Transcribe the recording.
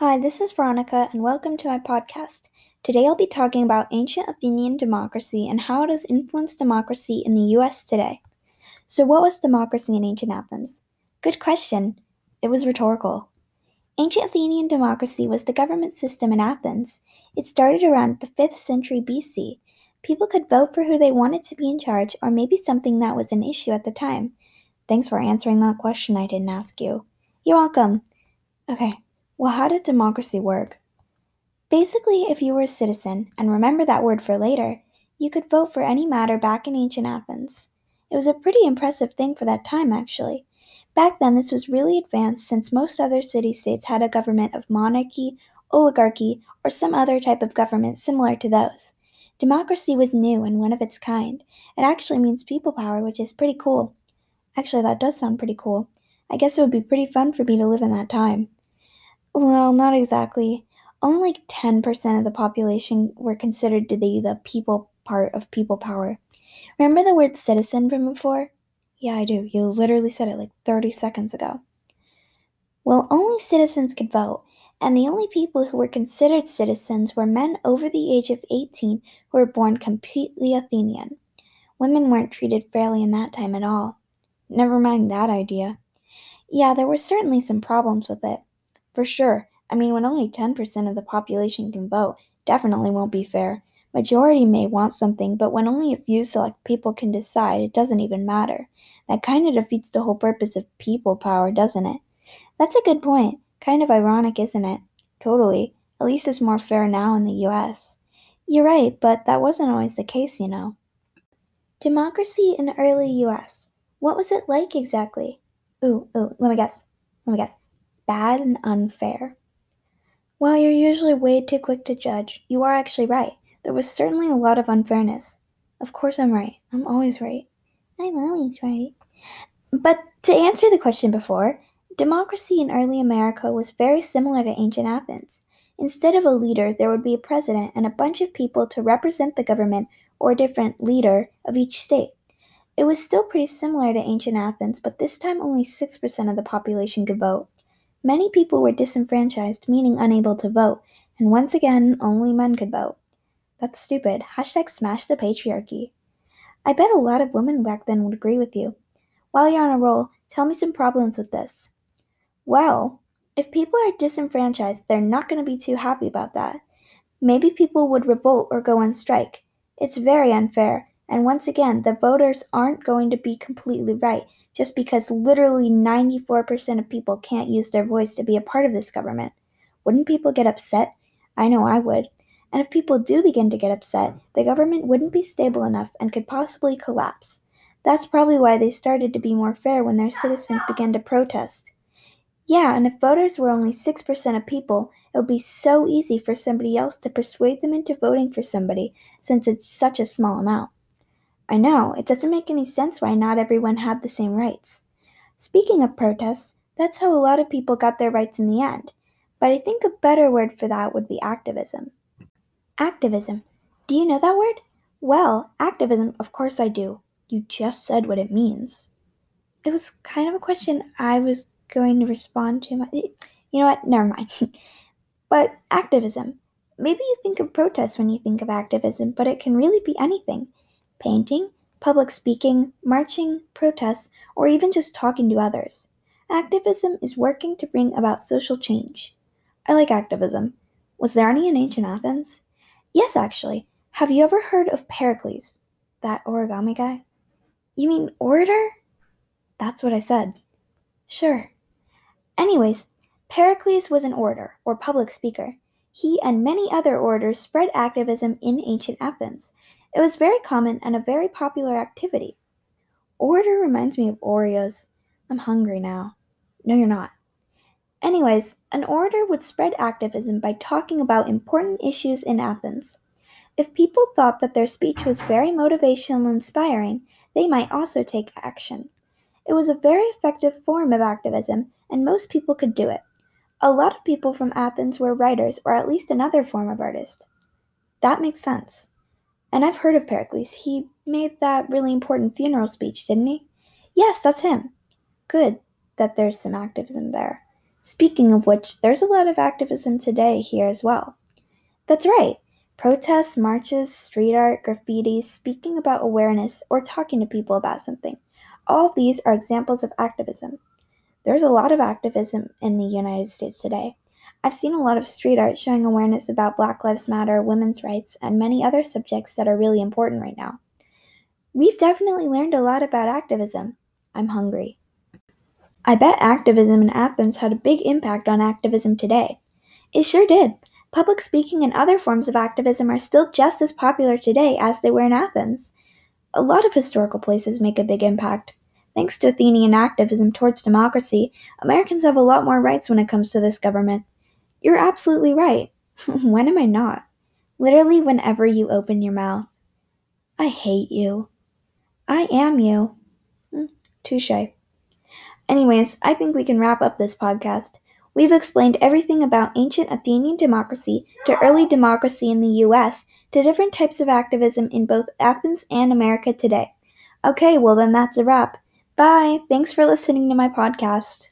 Hi, this is Veronica, and welcome to my podcast. Today I'll be talking about ancient Athenian democracy and how it has influenced democracy in the US today. So, what was democracy in ancient Athens? Good question. It was rhetorical. Ancient Athenian democracy was the government system in Athens. It started around the 5th century BC. People could vote for who they wanted to be in charge, or maybe something that was an issue at the time. Thanks for answering that question I didn't ask you. You're welcome. Okay. Well, how did democracy work? Basically, if you were a citizen, and remember that word for later, you could vote for any matter back in ancient Athens. It was a pretty impressive thing for that time, actually. Back then, this was really advanced since most other city states had a government of monarchy, oligarchy, or some other type of government similar to those. Democracy was new and one of its kind. It actually means people power, which is pretty cool. Actually, that does sound pretty cool. I guess it would be pretty fun for me to live in that time. Well, not exactly. Only like 10% of the population were considered to be the people part of people power. Remember the word citizen from before? Yeah, I do. You literally said it like 30 seconds ago. Well, only citizens could vote, and the only people who were considered citizens were men over the age of 18 who were born completely Athenian. Women weren't treated fairly in that time at all. Never mind that idea. Yeah, there were certainly some problems with it. For sure. I mean, when only 10% of the population can vote, definitely won't be fair. Majority may want something, but when only a few select people can decide, it doesn't even matter. That kind of defeats the whole purpose of people power, doesn't it? That's a good point. Kind of ironic, isn't it? Totally. At least it's more fair now in the US. You're right, but that wasn't always the case, you know. Democracy in early US. What was it like exactly? Ooh, ooh, let me guess. Let me guess bad and unfair. While you're usually way too quick to judge, you are actually right. There was certainly a lot of unfairness. Of course, I'm right. I'm always right. I'm always right. But to answer the question before, democracy in early America was very similar to ancient Athens. Instead of a leader, there would be a president and a bunch of people to represent the government or a different leader of each state. It was still pretty similar to ancient Athens, but this time only 6% of the population could vote. Many people were disenfranchised, meaning unable to vote, and once again, only men could vote. That's stupid. Hashtag smash the patriarchy. I bet a lot of women back then would agree with you. While you're on a roll, tell me some problems with this. Well, if people are disenfranchised, they're not going to be too happy about that. Maybe people would revolt or go on strike. It's very unfair, and once again, the voters aren't going to be completely right just because literally 94% of people can't use their voice to be a part of this government. Wouldn't people get upset? I know I would. And if people do begin to get upset, the government wouldn't be stable enough and could possibly collapse. That's probably why they started to be more fair when their citizens began to protest. Yeah, and if voters were only 6% of people, it would be so easy for somebody else to persuade them into voting for somebody since it's such a small amount. I know, it doesn't make any sense why not everyone had the same rights. Speaking of protests, that's how a lot of people got their rights in the end. But I think a better word for that would be activism. Activism. Do you know that word? Well, activism, of course I do. You just said what it means. It was kind of a question I was going to respond to. You know what? Never mind. but activism. Maybe you think of protests when you think of activism, but it can really be anything painting, public speaking, marching, protests, or even just talking to others. Activism is working to bring about social change. I like activism. Was there any in ancient Athens? Yes, actually. Have you ever heard of Pericles? That origami guy? You mean orator? That's what I said. Sure. Anyways, Pericles was an orator, or public speaker. He and many other orators spread activism in ancient Athens. It was very common and a very popular activity. Orator reminds me of Oreos. I'm hungry now. No, you're not. Anyways, an orator would spread activism by talking about important issues in Athens. If people thought that their speech was very motivational and inspiring, they might also take action. It was a very effective form of activism, and most people could do it. A lot of people from Athens were writers or at least another form of artist. That makes sense. And I've heard of Pericles. He made that really important funeral speech, didn't he? Yes, that's him. Good that there's some activism there. Speaking of which, there's a lot of activism today here as well. That's right. Protests, marches, street art, graffiti, speaking about awareness, or talking to people about something. All these are examples of activism. There's a lot of activism in the United States today. I've seen a lot of street art showing awareness about Black Lives Matter, women's rights, and many other subjects that are really important right now. We've definitely learned a lot about activism. I'm hungry. I bet activism in Athens had a big impact on activism today. It sure did. Public speaking and other forms of activism are still just as popular today as they were in Athens. A lot of historical places make a big impact. Thanks to Athenian activism towards democracy, Americans have a lot more rights when it comes to this government. You're absolutely right. when am I not? Literally, whenever you open your mouth. I hate you. I am you. Hmm, touche. Anyways, I think we can wrap up this podcast. We've explained everything about ancient Athenian democracy to early democracy in the US to different types of activism in both Athens and America today. Okay, well, then that's a wrap. Bye. Thanks for listening to my podcast.